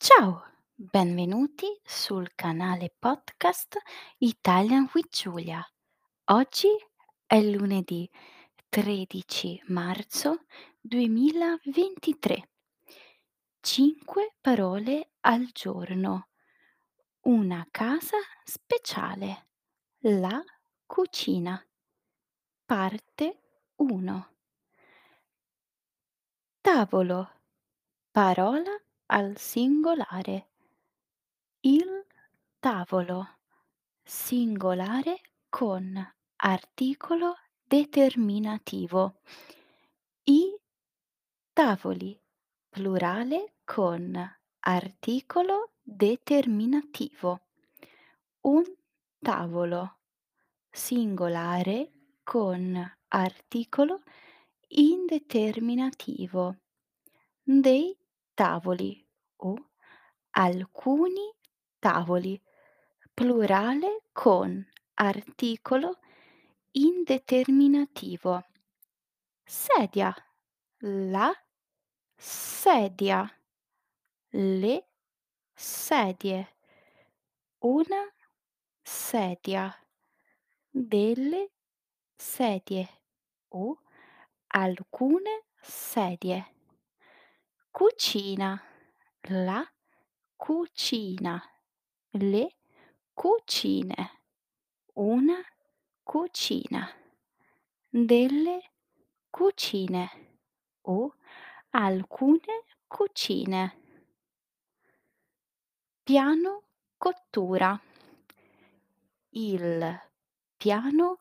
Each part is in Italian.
Ciao, benvenuti sul canale podcast Italian with Giulia. Oggi è lunedì 13 marzo 2023. 5 parole al giorno. Una casa speciale. La cucina. Parte 1. Tavolo. Parola al singolare. Il tavolo. Singolare con articolo determinativo. I tavoli. Plurale con articolo determinativo. Un tavolo. Singolare con articolo indeterminativo. Dei tavoli o alcuni tavoli. Plurale con articolo indeterminativo. Sedia. La sedia. Le sedie. Una sedia. Delle sedie o alcune sedie. Cucina. La cucina. Le cucine. Una cucina. Delle cucine o alcune cucine. Piano cottura. Il piano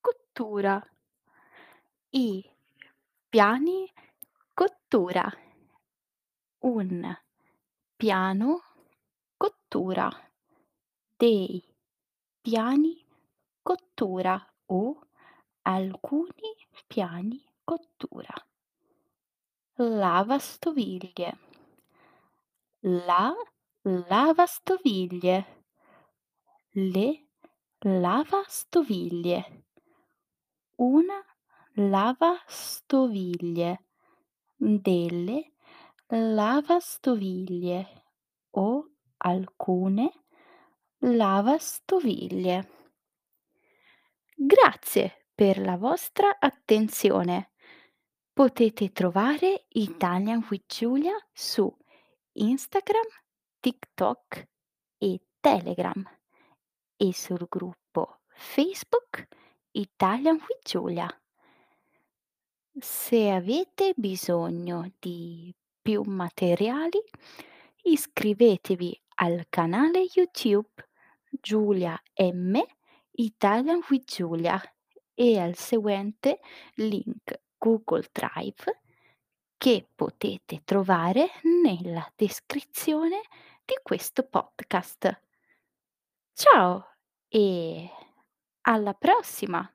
cottura. I piani cottura. Un piano cottura. Dei piani cottura o alcuni piani cottura. Lavastoviglie. La lavastoviglie. Le lavastoviglie. Una lavastoviglie. Delle lavastoviglie o alcune lavastoviglie. Grazie per la vostra attenzione. Potete trovare Italian with Giulia su Instagram, TikTok e Telegram e sul gruppo Facebook Italian with Giulia. Se avete bisogno di più materiali, iscrivetevi al canale YouTube Giulia M Italian with Giulia e al seguente link Google Drive che potete trovare nella descrizione di questo podcast. Ciao e alla prossima!